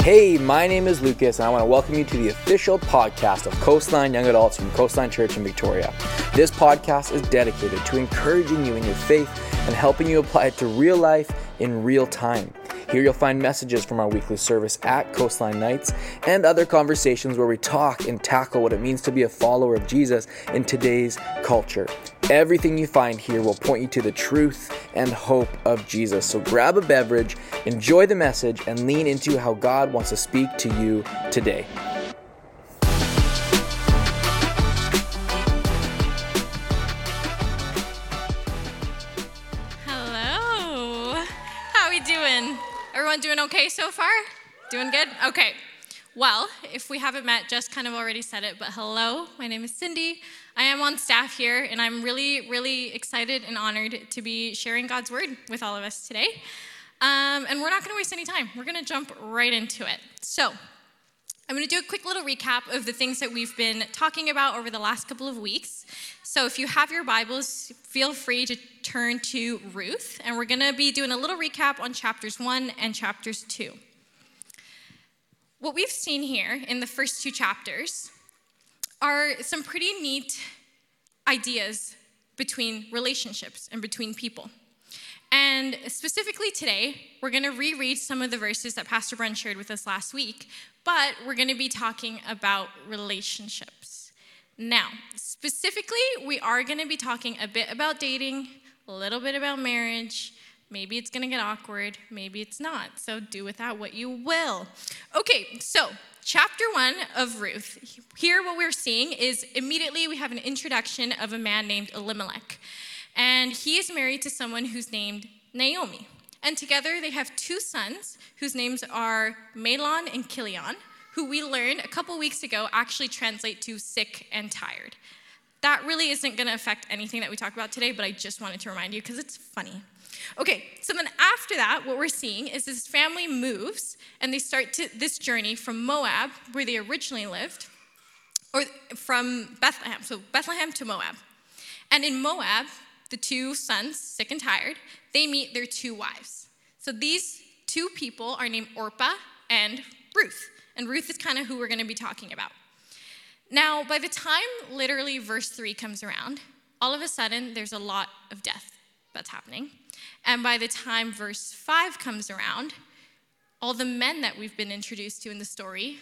Hey, my name is Lucas, and I want to welcome you to the official podcast of Coastline Young Adults from Coastline Church in Victoria. This podcast is dedicated to encouraging you in your faith and helping you apply it to real life in real time. Here you'll find messages from our weekly service at Coastline Nights and other conversations where we talk and tackle what it means to be a follower of Jesus in today's culture. Everything you find here will point you to the truth and hope of Jesus. So grab a beverage, enjoy the message, and lean into how God wants to speak to you today. Okay so far? Doing good? Okay. Well, if we haven't met, just kind of already said it, but hello, my name is Cindy. I am on staff here, and I'm really, really excited and honored to be sharing God's word with all of us today. Um, and we're not going to waste any time. We're going to jump right into it. So, I'm going to do a quick little recap of the things that we've been talking about over the last couple of weeks. So, if you have your Bibles, feel free to turn to Ruth, and we're going to be doing a little recap on chapters 1 and chapters 2. What we've seen here in the first two chapters are some pretty neat ideas between relationships and between people. And specifically today, we're going to reread some of the verses that Pastor Brent shared with us last week, but we're going to be talking about relationships. Now, specifically, we are going to be talking a bit about dating, a little bit about marriage. Maybe it's going to get awkward, maybe it's not. So do with that what you will. Okay, so chapter one of Ruth. Here, what we're seeing is immediately we have an introduction of a man named Elimelech. And he is married to someone who's named Naomi. And together they have two sons whose names are Mahlon and Chilion, who we learned a couple weeks ago actually translate to sick and tired. That really isn't going to affect anything that we talk about today, but I just wanted to remind you because it's funny. Okay, so then after that, what we're seeing is this family moves and they start to, this journey from Moab, where they originally lived, or from Bethlehem, so Bethlehem to Moab. And in Moab, the two sons, sick and tired, they meet their two wives. So these two people are named Orpah and Ruth. And Ruth is kind of who we're going to be talking about. Now, by the time literally verse 3 comes around, all of a sudden there's a lot of death that's happening. And by the time verse 5 comes around, all the men that we've been introduced to in the story,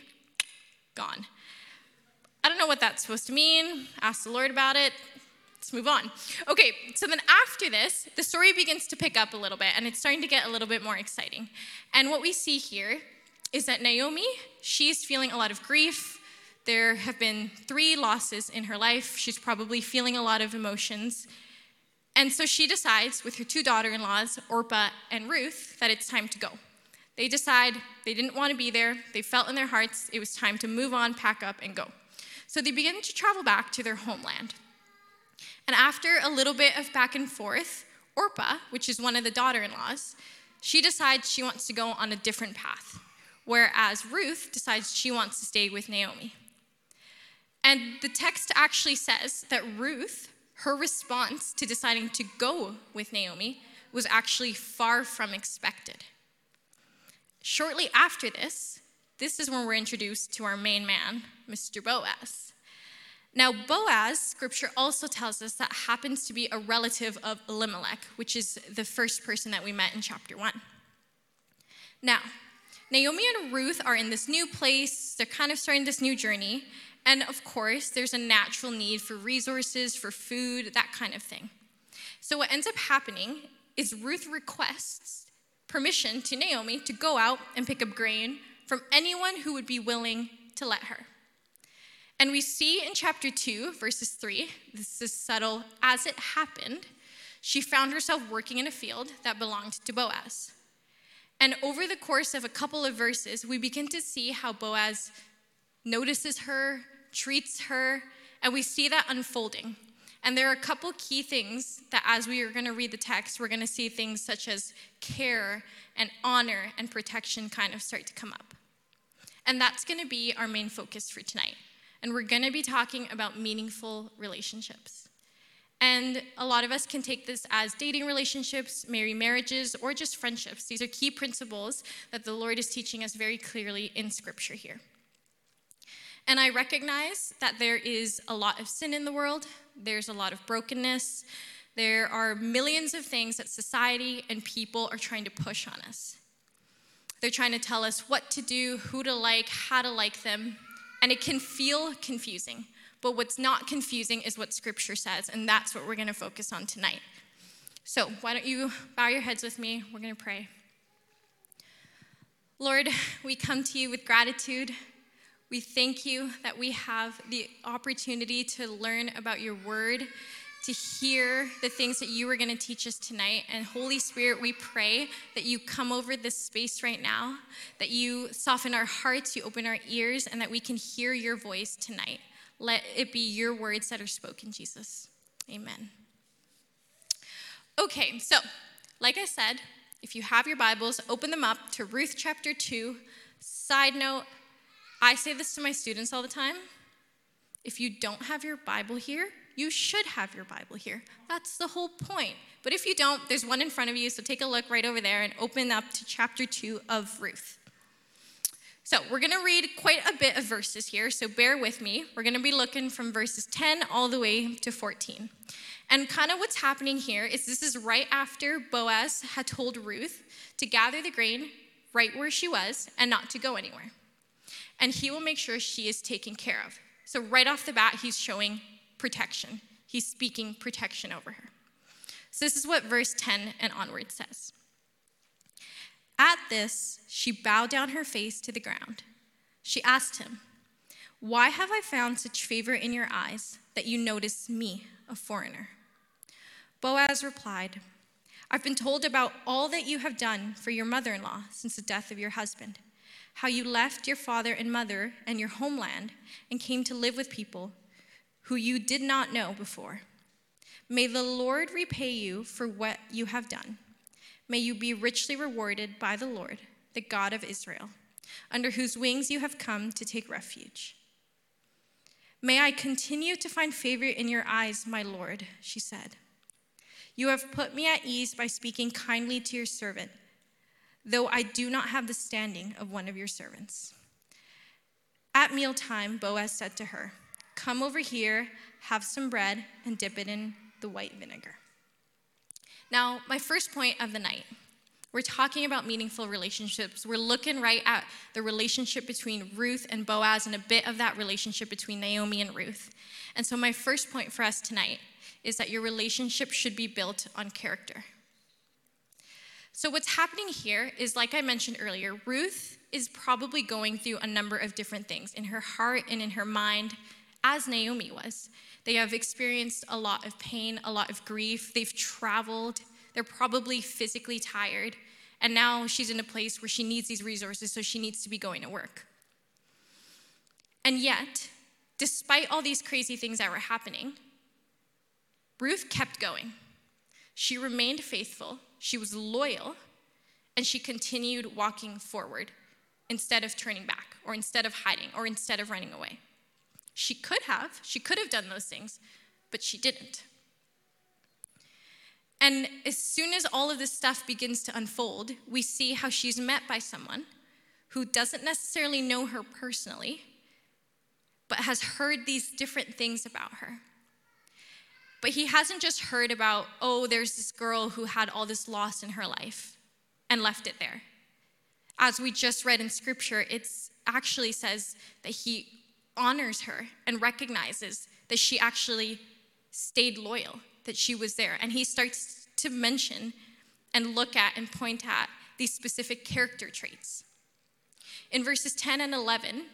gone. I don't know what that's supposed to mean. Ask the Lord about it. Let's move on. Okay, so then after this, the story begins to pick up a little bit and it's starting to get a little bit more exciting. And what we see here is that Naomi, she's feeling a lot of grief. There have been three losses in her life. She's probably feeling a lot of emotions. And so she decides, with her two daughter in laws, Orpah and Ruth, that it's time to go. They decide they didn't want to be there. They felt in their hearts it was time to move on, pack up, and go. So they begin to travel back to their homeland. And after a little bit of back and forth, Orpah, which is one of the daughter in laws, she decides she wants to go on a different path, whereas Ruth decides she wants to stay with Naomi. And the text actually says that Ruth, her response to deciding to go with Naomi, was actually far from expected. Shortly after this, this is when we're introduced to our main man, Mr. Boaz. Now, Boaz, scripture also tells us that happens to be a relative of Elimelech, which is the first person that we met in chapter one. Now, Naomi and Ruth are in this new place, they're kind of starting this new journey, and of course, there's a natural need for resources, for food, that kind of thing. So, what ends up happening is Ruth requests permission to Naomi to go out and pick up grain from anyone who would be willing to let her. And we see in chapter 2, verses 3, this is subtle, as it happened, she found herself working in a field that belonged to Boaz. And over the course of a couple of verses, we begin to see how Boaz notices her, treats her, and we see that unfolding. And there are a couple key things that, as we are going to read the text, we're going to see things such as care and honor and protection kind of start to come up. And that's going to be our main focus for tonight and we're going to be talking about meaningful relationships. And a lot of us can take this as dating relationships, marry marriages, or just friendships. These are key principles that the Lord is teaching us very clearly in Scripture here. And I recognize that there is a lot of sin in the world, there's a lot of brokenness, there are millions of things that society and people are trying to push on us. They're trying to tell us what to do, who to like, how to like them, and it can feel confusing. But what's not confusing is what Scripture says, and that's what we're going to focus on tonight. So, why don't you bow your heads with me? We're going to pray. Lord, we come to you with gratitude. We thank you that we have the opportunity to learn about your word, to hear the things that you are going to teach us tonight. And Holy Spirit, we pray that you come over this space right now, that you soften our hearts, you open our ears, and that we can hear your voice tonight. Let it be your words that are spoken, Jesus. Amen. Okay, so like I said, if you have your Bibles, open them up to Ruth chapter 2. Side note, I say this to my students all the time. If you don't have your Bible here, you should have your Bible here. That's the whole point. But if you don't, there's one in front of you, so take a look right over there and open up to chapter 2 of Ruth. So, we're going to read quite a bit of verses here, so bear with me. We're going to be looking from verses 10 all the way to 14. And kind of what's happening here is this is right after Boaz had told Ruth to gather the grain right where she was and not to go anywhere. And he will make sure she is taken care of. So, right off the bat, he's showing protection. He's speaking protection over her. So, this is what verse 10 and onward says. At this, she bowed down her face to the ground. She asked him, Why have I found such favor in your eyes that you notice me, a foreigner? Boaz replied, I've been told about all that you have done for your mother in law since the death of your husband, how you left your father and mother and your homeland and came to live with people who you did not know before. May the Lord repay you for what you have done. May you be richly rewarded by the Lord, the God of Israel, under whose wings you have come to take refuge. May I continue to find favor in your eyes, my Lord, she said. You have put me at ease by speaking kindly to your servant, though I do not have the standing of one of your servants. At mealtime, Boaz said to her, Come over here, have some bread, and dip it in the white vinegar. Now, my first point of the night, we're talking about meaningful relationships. We're looking right at the relationship between Ruth and Boaz and a bit of that relationship between Naomi and Ruth. And so, my first point for us tonight is that your relationship should be built on character. So, what's happening here is, like I mentioned earlier, Ruth is probably going through a number of different things in her heart and in her mind, as Naomi was. They have experienced a lot of pain, a lot of grief. They've traveled. They're probably physically tired. And now she's in a place where she needs these resources, so she needs to be going to work. And yet, despite all these crazy things that were happening, Ruth kept going. She remained faithful, she was loyal, and she continued walking forward instead of turning back, or instead of hiding, or instead of running away. She could have, she could have done those things, but she didn't. And as soon as all of this stuff begins to unfold, we see how she's met by someone who doesn't necessarily know her personally, but has heard these different things about her. But he hasn't just heard about, oh, there's this girl who had all this loss in her life and left it there. As we just read in scripture, it actually says that he honors her and recognizes that she actually stayed loyal, that she was there. And he starts to mention and look at and point at these specific character traits. In verses 10 and 11,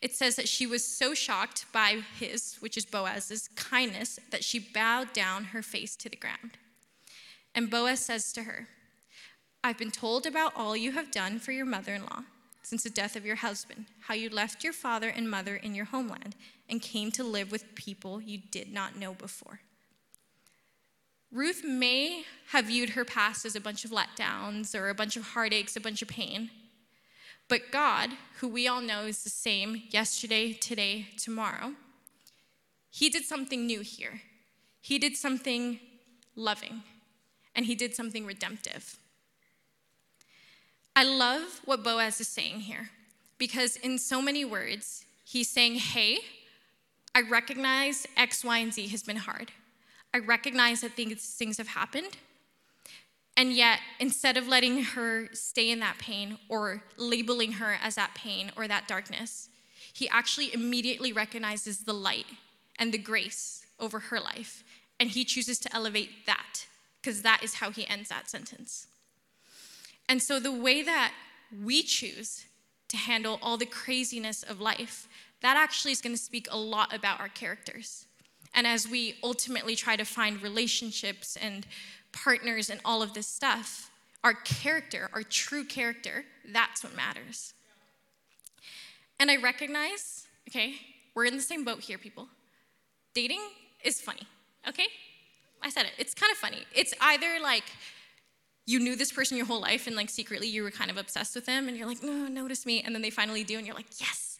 it says that she was so shocked by his, which is Boaz's, kindness that she bowed down her face to the ground. And Boaz says to her, I've been told about all you have done for your mother in law since the death of your husband, how you left your father and mother in your homeland and came to live with people you did not know before. Ruth may have viewed her past as a bunch of letdowns or a bunch of heartaches, a bunch of pain. But God, who we all know is the same yesterday, today, tomorrow, He did something new here. He did something loving and he did something redemptive. I love what Boaz is saying here because, in so many words, he's saying, Hey, I recognize X, Y, and Z has been hard. I recognize that things, things have happened. And yet, instead of letting her stay in that pain or labeling her as that pain or that darkness, he actually immediately recognizes the light and the grace over her life. And he chooses to elevate that because that is how he ends that sentence. And so, the way that we choose to handle all the craziness of life, that actually is going to speak a lot about our characters. And as we ultimately try to find relationships and partners and all of this stuff, our character, our true character, that's what matters. And I recognize, okay, we're in the same boat here, people. Dating is funny, okay? I said it. It's kind of funny. It's either like you knew this person your whole life and like secretly you were kind of obsessed with them and you're like, no, notice me. And then they finally do and you're like, yes.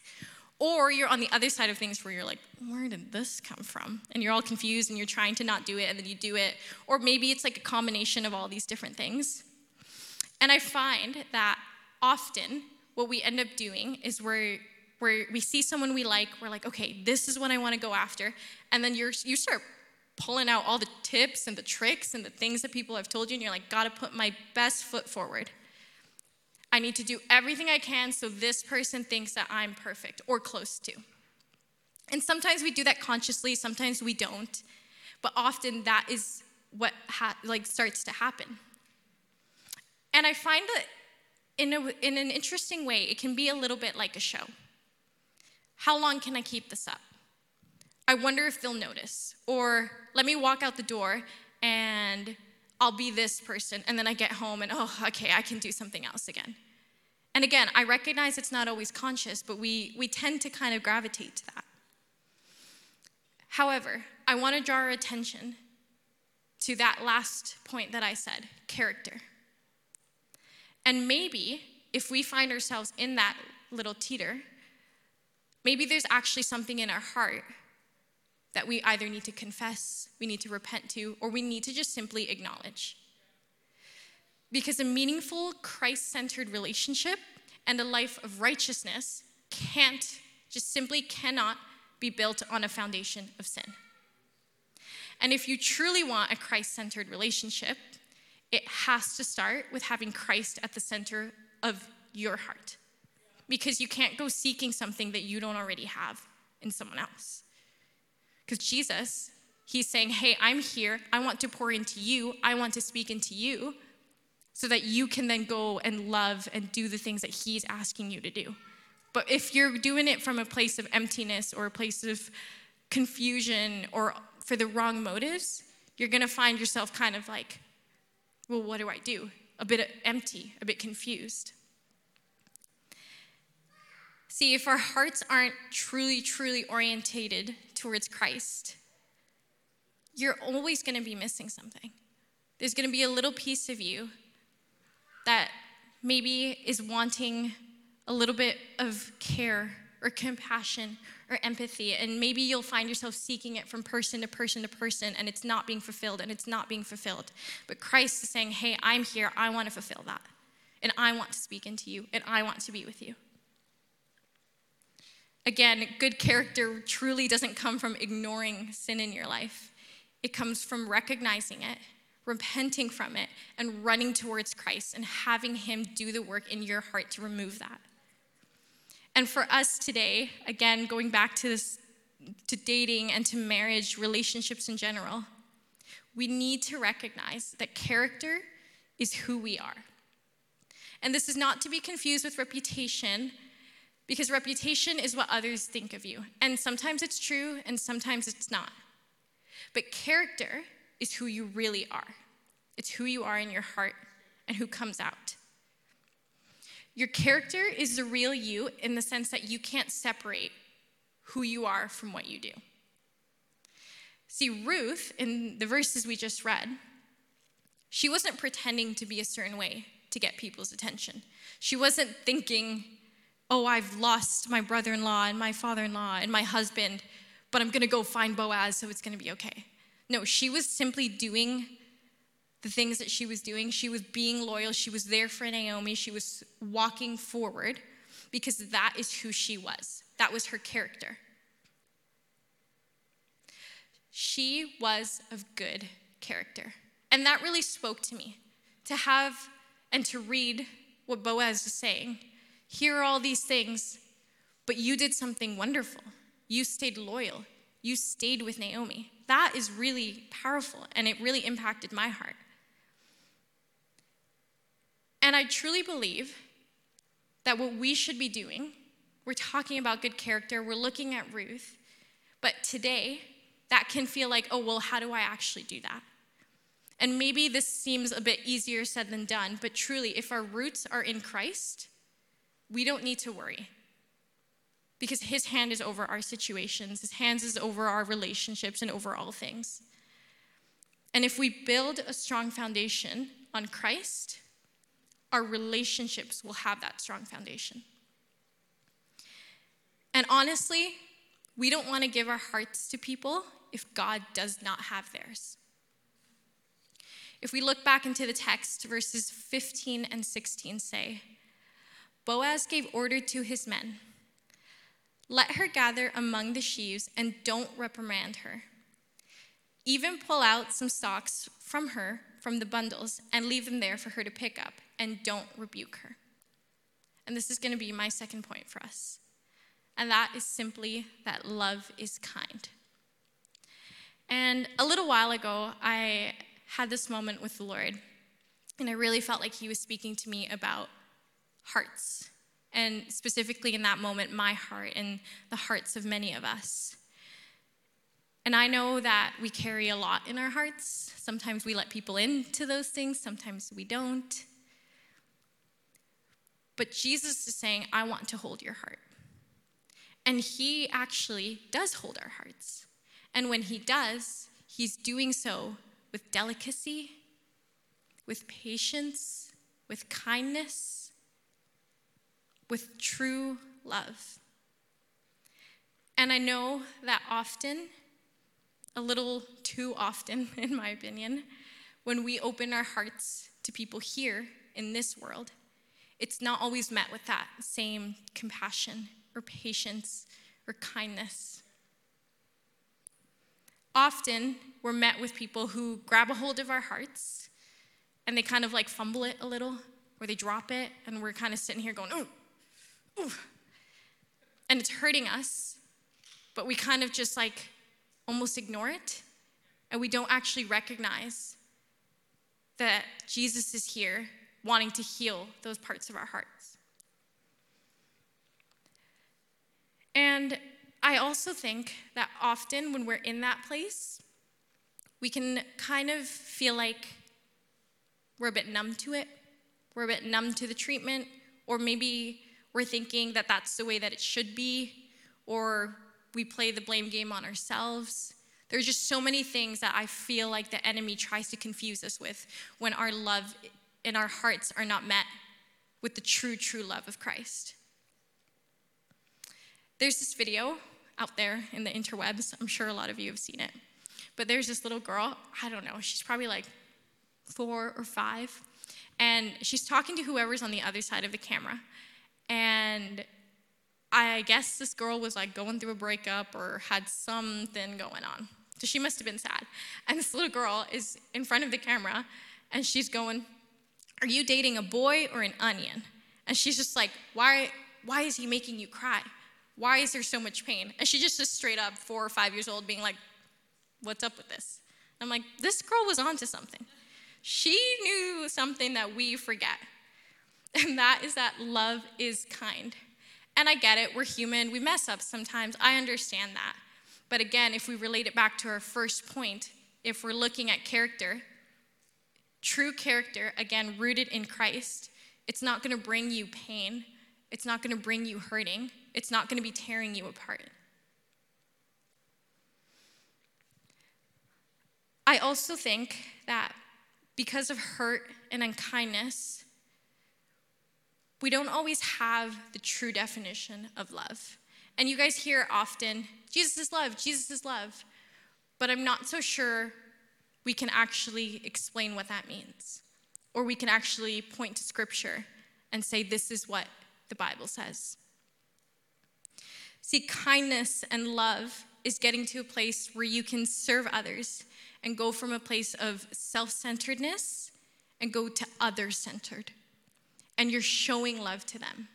Or you're on the other side of things where you're like, where did this come from? And you're all confused and you're trying to not do it and then you do it. Or maybe it's like a combination of all these different things. And I find that often what we end up doing is we're where we see someone we like, we're like, okay, this is what I want to go after. And then you're, you start pulling out all the tips and the tricks and the things that people have told you, and you're like, gotta put my best foot forward. I need to do everything I can so this person thinks that I'm perfect or close to. And sometimes we do that consciously, sometimes we don't. But often that is what ha- like starts to happen. And I find that in, a, in an interesting way, it can be a little bit like a show. How long can I keep this up? I wonder if they'll notice. Or let me walk out the door and I'll be this person. And then I get home and, oh, okay, I can do something else again. And again, I recognize it's not always conscious, but we, we tend to kind of gravitate to that. However, I want to draw our attention to that last point that I said character. And maybe if we find ourselves in that little teeter, Maybe there's actually something in our heart that we either need to confess, we need to repent to, or we need to just simply acknowledge. Because a meaningful, Christ centered relationship and a life of righteousness can't, just simply cannot be built on a foundation of sin. And if you truly want a Christ centered relationship, it has to start with having Christ at the center of your heart because you can't go seeking something that you don't already have in someone else. Because Jesus, he's saying, Hey, I'm here. I want to pour into you. I want to speak into you so that you can then go and love and do the things that he's asking you to do. But if you're doing it from a place of emptiness or a place of confusion or for the wrong motives, you're going to find yourself kind of like, well, what do I do? A bit empty, a bit confused. See, if our hearts aren't truly, truly orientated towards Christ, you're always going to be missing something. There's going to be a little piece of you that maybe is wanting a little bit of care or compassion or empathy. And maybe you'll find yourself seeking it from person to person to person, and it's not being fulfilled, and it's not being fulfilled. But Christ is saying, Hey, I'm here. I want to fulfill that. And I want to speak into you, and I want to be with you. Again, good character truly doesn't come from ignoring sin in your life, it comes from recognizing it, repenting from it, and running towards Christ and having Him do the work in your heart to remove that. And for us today, again, going back to this, to dating and to marriage, relationships in general, we need to recognize that character is who we are. And this is not to be confused with reputation because reputation is what others think of you. And sometimes it's true and sometimes it's not. But character is who you really are, it's who you are in your heart and who comes out. Your character is the real you in the sense that you can't separate who you are from what you do. See, Ruth, in the verses we just read, she wasn't pretending to be a certain way to get people's attention. She wasn't thinking, oh, I've lost my brother in law and my father in law and my husband, but I'm gonna go find Boaz, so it's gonna be okay. No, she was simply doing the things that she was doing. She was being loyal. She was there for Naomi. She was walking forward because that is who she was. That was her character. She was of good character. And that really spoke to me to have and to read what Boaz is saying. Here are all these things, but you did something wonderful. You stayed loyal. You stayed with Naomi. That is really powerful, and it really impacted my heart. And I truly believe that what we should be doing, we're talking about good character, we're looking at Ruth, but today, that can feel like, oh, well, how do I actually do that? And maybe this seems a bit easier said than done, but truly, if our roots are in Christ, we don't need to worry. Because his hand is over our situations, his hands is over our relationships and over all things. And if we build a strong foundation on Christ, our relationships will have that strong foundation. And honestly, we don't want to give our hearts to people if God does not have theirs. If we look back into the text, verses 15 and 16 say, Boaz gave order to his men Let her gather among the sheaves and don't reprimand her. Even pull out some stalks from her from the bundles and leave them there for her to pick up, and don't rebuke her. And this is going to be my second point for us. And that is simply that love is kind. And a little while ago, I had this moment with the Lord, and I really felt like He was speaking to me about hearts, and specifically in that moment, my heart and the hearts of many of us. And I know that we carry a lot in our hearts. Sometimes we let people into those things, sometimes we don't. But Jesus is saying, I want to hold your heart. And He actually does hold our hearts. And when He does, He's doing so with delicacy, with patience, with kindness, with true love. And I know that often a little too often, in my opinion, when we open our hearts to people here in this world, it's not always met with that same compassion or patience or kindness. Often, we're met with people who grab a hold of our hearts and they kind of like fumble it a little or they drop it, and we're kind of sitting here going, ooh. And it's hurting us, but we kind of just like almost ignore it, and we don't actually recognize that Jesus is here wanting to heal those parts of our hearts. And I also think that often when we're in that place, we can kind of feel like we're a bit numb to it, we're a bit numb to the treatment, or maybe we're thinking that that's the way that it should be, or we play the blame game on ourselves. There's just so many things that I feel like the enemy tries to confuse us with when our love in our hearts are not met with the true, true love of Christ. There's this video out there in the interwebs. I'm sure a lot of you have seen it. But there's this little girl, I don't know, she's probably like four or five. And she's talking to whoever's on the other side of the camera. And I guess this girl was like going through a breakup or had something going on. So she must have been sad. And this little girl is in front of the camera and she's going, Are you dating a boy or an onion? And she's just like, Why, why is he making you cry? Why is there so much pain? And she just is straight up four or five years old being like, What's up with this? I'm like, This girl was onto something. She knew something that we forget. And that is that love is kind. And I get it, we're human, we mess up sometimes. I understand that. But again, if we relate it back to our first point, if we're looking at character, true character, again, rooted in Christ, it's not to bring you pain. It's not to bring you hurting. It's not to be tearing you apart. I also think that because of hurt and unkindness, we don't always have the true definition of love. And you guys hear often, Jesus is love, Jesus is love. but I'm not so sure we can actually explain what that means. Or we can actually point to scripture and say, this is what the Bible says. See, kindness and love is getting to a place where you can serve others and go from a place of self centeredness and go to other centered. And you're showing love to them.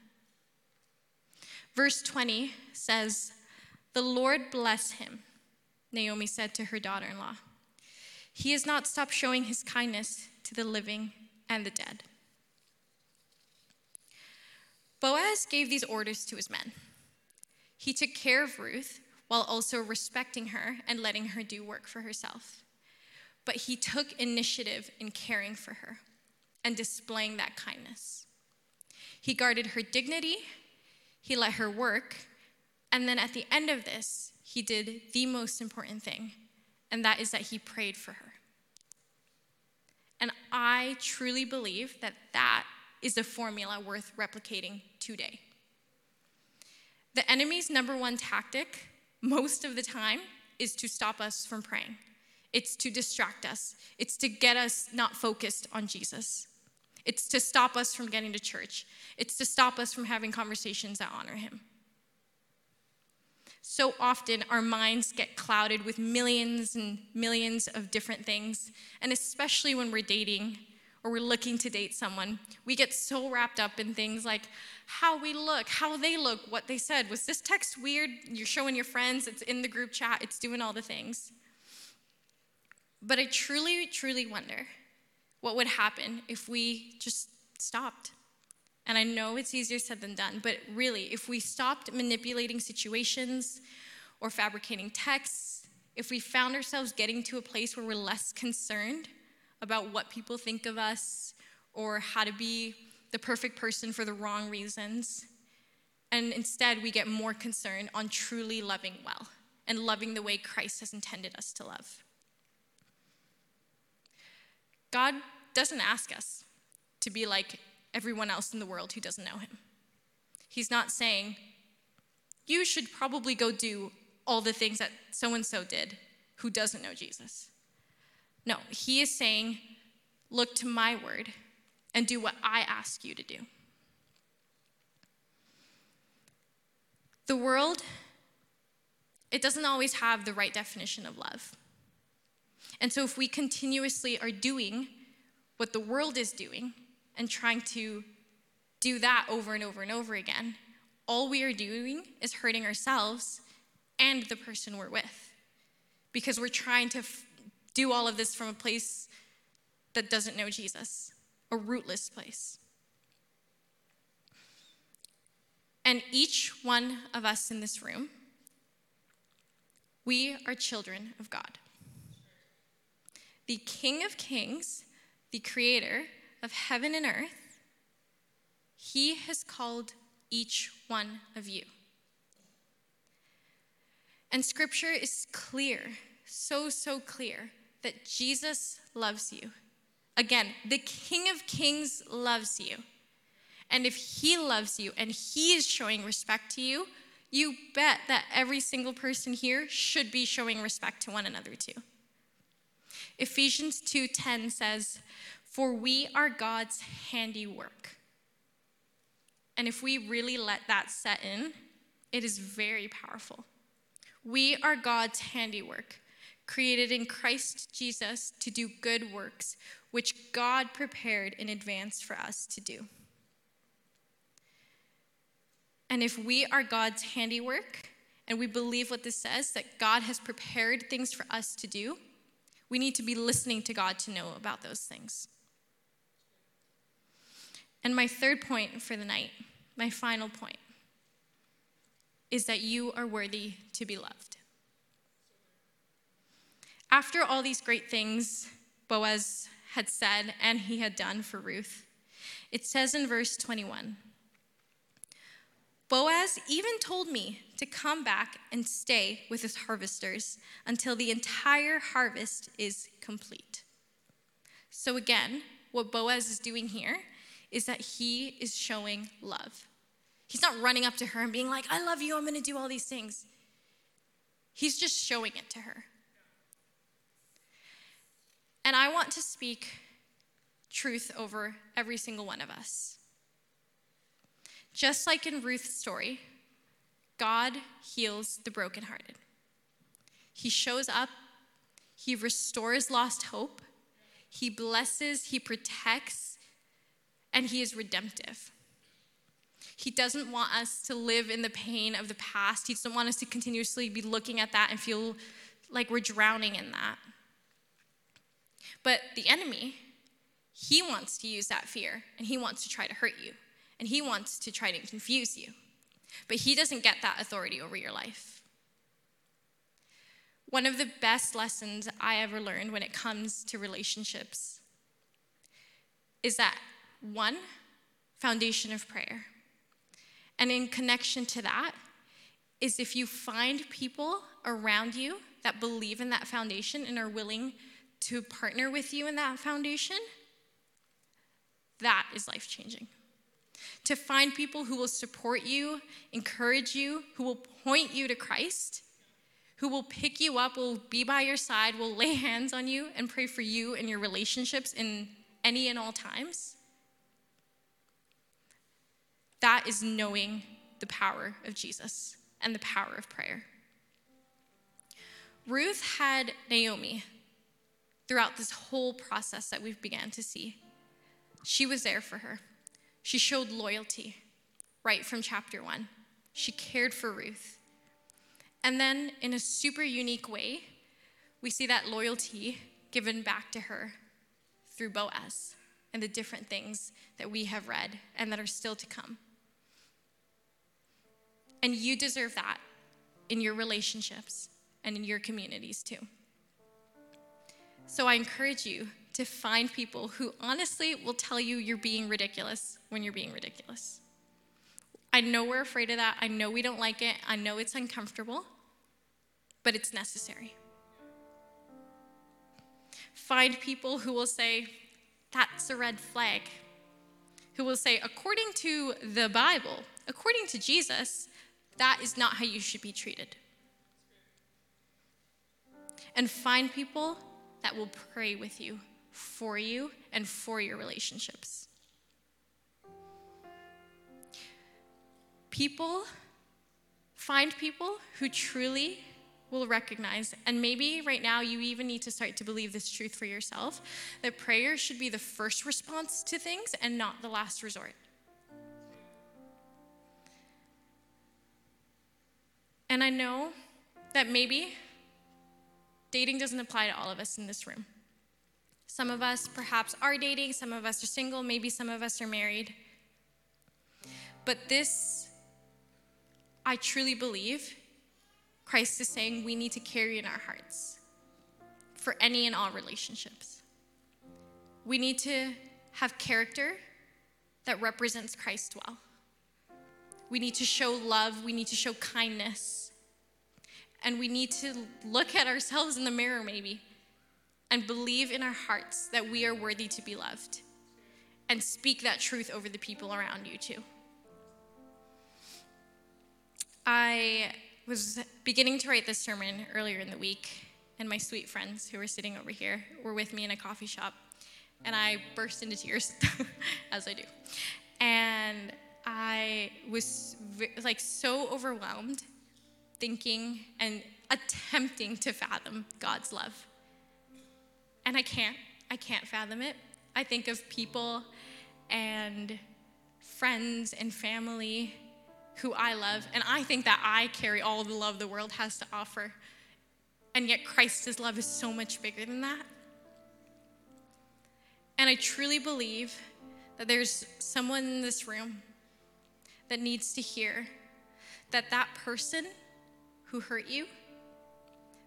Verse 20 says, The Lord bless him, Naomi said to her daughter in law. He has not stopped showing his kindness to the living and the dead. Boaz gave these orders to his men. He took care of Ruth while also respecting her and letting her do work for herself. But he took initiative in caring for her and displaying that kindness. He guarded her dignity, he let her work, and then at the end of this, he did the most important thing, and that is that he prayed for her. And I truly believe that that is a formula worth replicating today. The enemy's number one tactic, most of the time, is to stop us from praying. It's to distract us. It's to get us not focused on Jesus. It's to stop us from getting to church. It's to stop us from having conversations that honor him. So often, our minds get clouded with millions and millions of different things. And especially when we're dating or we're looking to date someone, we get so wrapped up in things like how we look, how they look, what they said. Was this text weird? You're showing your friends, it's in the group chat, it's doing all the things. But I truly, truly wonder what would happen if we just stopped and I know it's easier said than done, but really, if we stopped manipulating situations or fabricating texts, if we found ourselves getting to a place where we're less concerned about what people think of us or how to be the perfect person for the wrong reasons, and instead we get more concerned on truly loving well and loving the way Christ has intended us to love. God doesn't ask us to be like everyone else in the world who doesn't know him. He's not saying, you should probably go do all the things that so and so did who doesn't know Jesus. No, he is saying, look to my word and do what I ask you to do. The world, it doesn't always have the right definition of love. And so if we continuously are doing what the world is doing, and trying to do that over and over and over again, all we are doing is hurting ourselves and the person we're with because we're trying to f- do all of this from a place that doesn't know Jesus, a rootless place. And each one of us in this room, we are children of God. The King of Kings, the Creator, of heaven and earth, He has called each one of you. And scripture is clear, so, so clear, that Jesus loves you. Again, the King of Kings loves you. And if he loves you and he is showing respect to you, you bet that every single person here should be showing respect to one another too. Ephesians 2:10 says, for we are God's handiwork. And if we really let that set in, it is very powerful. We are God's handiwork, created in Christ Jesus to do good works, which God prepared in advance for us to do. And if we are God's handiwork, and we believe what this says, that God has prepared things for us to do, we need to be listening to God to know about those things. And my third point for the night, my final point, is that you are worthy to be loved. After all these great things Boaz had said and he had done for Ruth, it says in verse 21 Boaz even told me to come back and stay with his harvesters until the entire harvest is complete. So, again, what Boaz is doing here is that he is showing love. He's not running up to her and being like, I love you, I'm gonna do all these things. He's just showing it to her. And I want to speak truth over every single one of us. Just like in Ruth's story, God heals the brokenhearted. He shows up, He restores lost hope, He blesses, He protects, and He is redemptive. He doesn't want us to live in the pain of the past. He doesn't want us to continuously be looking at that and feel like we're drowning in that. But the enemy, he wants to use that fear and he wants to try to hurt you and he wants to try to confuse you. But he doesn't get that authority over your life. One of the best lessons I ever learned when it comes to relationships is that one, foundation of prayer. And in connection to that, is if you find people around you that believe in that foundation and are willing to partner with you in that foundation, that is life changing. To find people who will support you, encourage you, who will point you to Christ, who will pick you up, will be by your side, will lay hands on you and pray for you and your relationships in any and all times. That is knowing the power of Jesus and the power of prayer. Ruth had Naomi throughout this whole process that we've began to see. She was there for her. She showed loyalty right from chapter 1. She cared for Ruth. And then in a super unique way, we see that loyalty given back to her through Boaz and the different things that we have read and that are still to come. And you deserve that in your relationships and in your communities too. So I encourage you to find people who honestly will tell you you're being ridiculous when you're being ridiculous. I know we're afraid of that. I know we don't like it. I know it's uncomfortable, but it's necessary. Find people who will say, that's a red flag. Who will say, according to the Bible, according to Jesus, that is not how you should be treated. And find people that will pray with you, for you, and for your relationships. People, find people who truly will recognize, and maybe right now you even need to start to believe this truth for yourself that prayer should be the first response to things and not the last resort. And I know that maybe dating doesn't apply to all of us in this room. Some of us perhaps are dating, some of us are single, maybe some of us are married. But this, I truly believe, Christ is saying we need to carry in our hearts for any and all relationships. We need to have character that represents Christ well. We need to show love, we need to show kindness and we need to look at ourselves in the mirror, maybe, and believe in our hearts that we are worthy to be loved and speak that truth over the people around you, too. I was beginning to write this sermon earlier in the week, and my sweet friends who were sitting over here were with me in a coffee shop, and I burst into tears, as I do. And I was like so overwhelmed thinking and attempting to fathom God's love. And I can't. I can't fathom it. I think of people and friends and family who I love, and I think that I carry all the love the world has to offer. And yet, Christ's love is so much bigger than that. And I truly believe that there's someone in this room that needs to hear that that person who hurt you,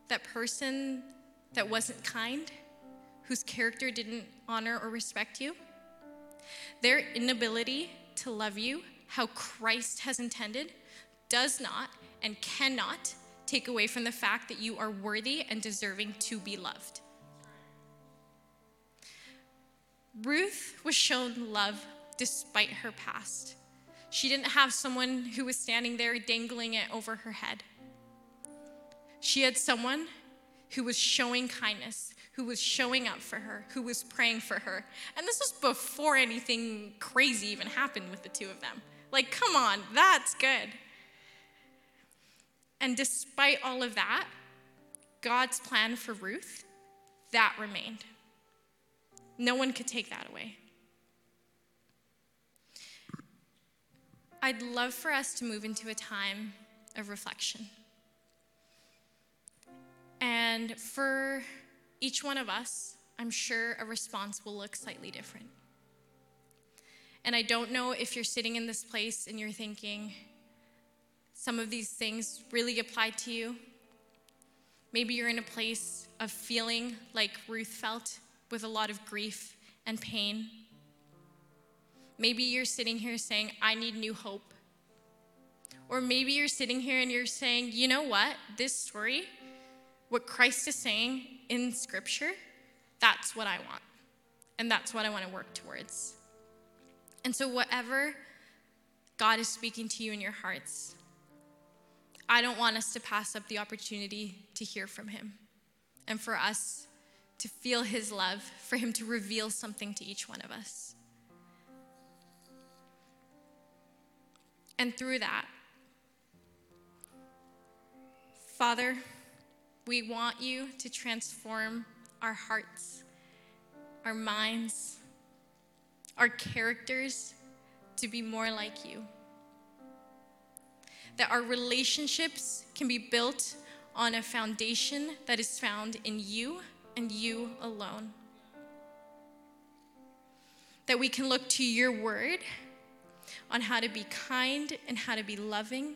that person that wasn't kind, whose character didn't honor or respect you, their inability to love you how Christ has intended does not and cannot take away from the fact that you are worthy and deserving to be loved. Ruth was shown love despite her past. She didn't have someone who was standing there dangling it over her head. She had someone who was showing kindness, who was showing up for her, who was praying for her. And this was before anything crazy even happened with the two of them. Like, come on, that's good. And despite all of that, God's plan for Ruth, that remained. No one could take that away. I'd love for us to move into a time of reflection. And for each one of us, I'm sure a response will look slightly different. And I don't know if you're sitting in this place and you're thinking, some of these things really apply to you. Maybe you're in a place of feeling like Ruth felt with a lot of grief and pain. Maybe you're sitting here saying, I need new hope. Or maybe you're sitting here and you're saying, you know what? This story, what Christ is saying in Scripture, that's what I want. And that's what I want to work towards. And so, whatever God is speaking to you in your hearts, I don't want us to pass up the opportunity to hear from Him and for us to feel His love, for Him to reveal something to each one of us. And through that, Father, we want you to transform our hearts, our minds, our characters to be more like you. That our relationships can be built on a foundation that is found in you and you alone. That we can look to your word on how to be kind and how to be loving.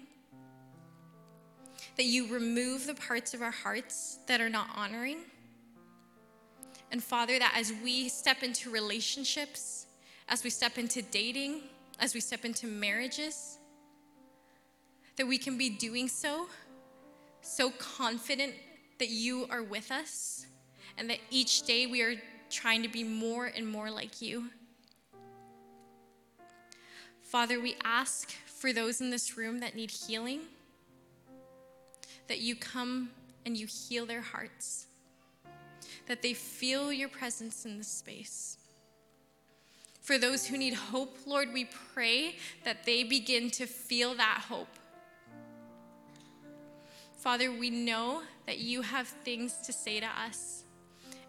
That you remove the parts of our hearts that are not honoring. And Father, that as we step into relationships, as we step into dating, as we step into marriages, that we can be doing so so confident that you are with us and that each day we are trying to be more and more like you. Father, we ask for those in this room that need healing, that you come and you heal their hearts, that they feel your presence in this space. For those who need hope, Lord, we pray that they begin to feel that hope. Father, we know that you have things to say to us.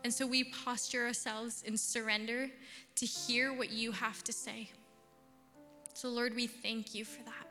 And so we posture ourselves in surrender to hear what you have to say. So, Lord, we thank you for that.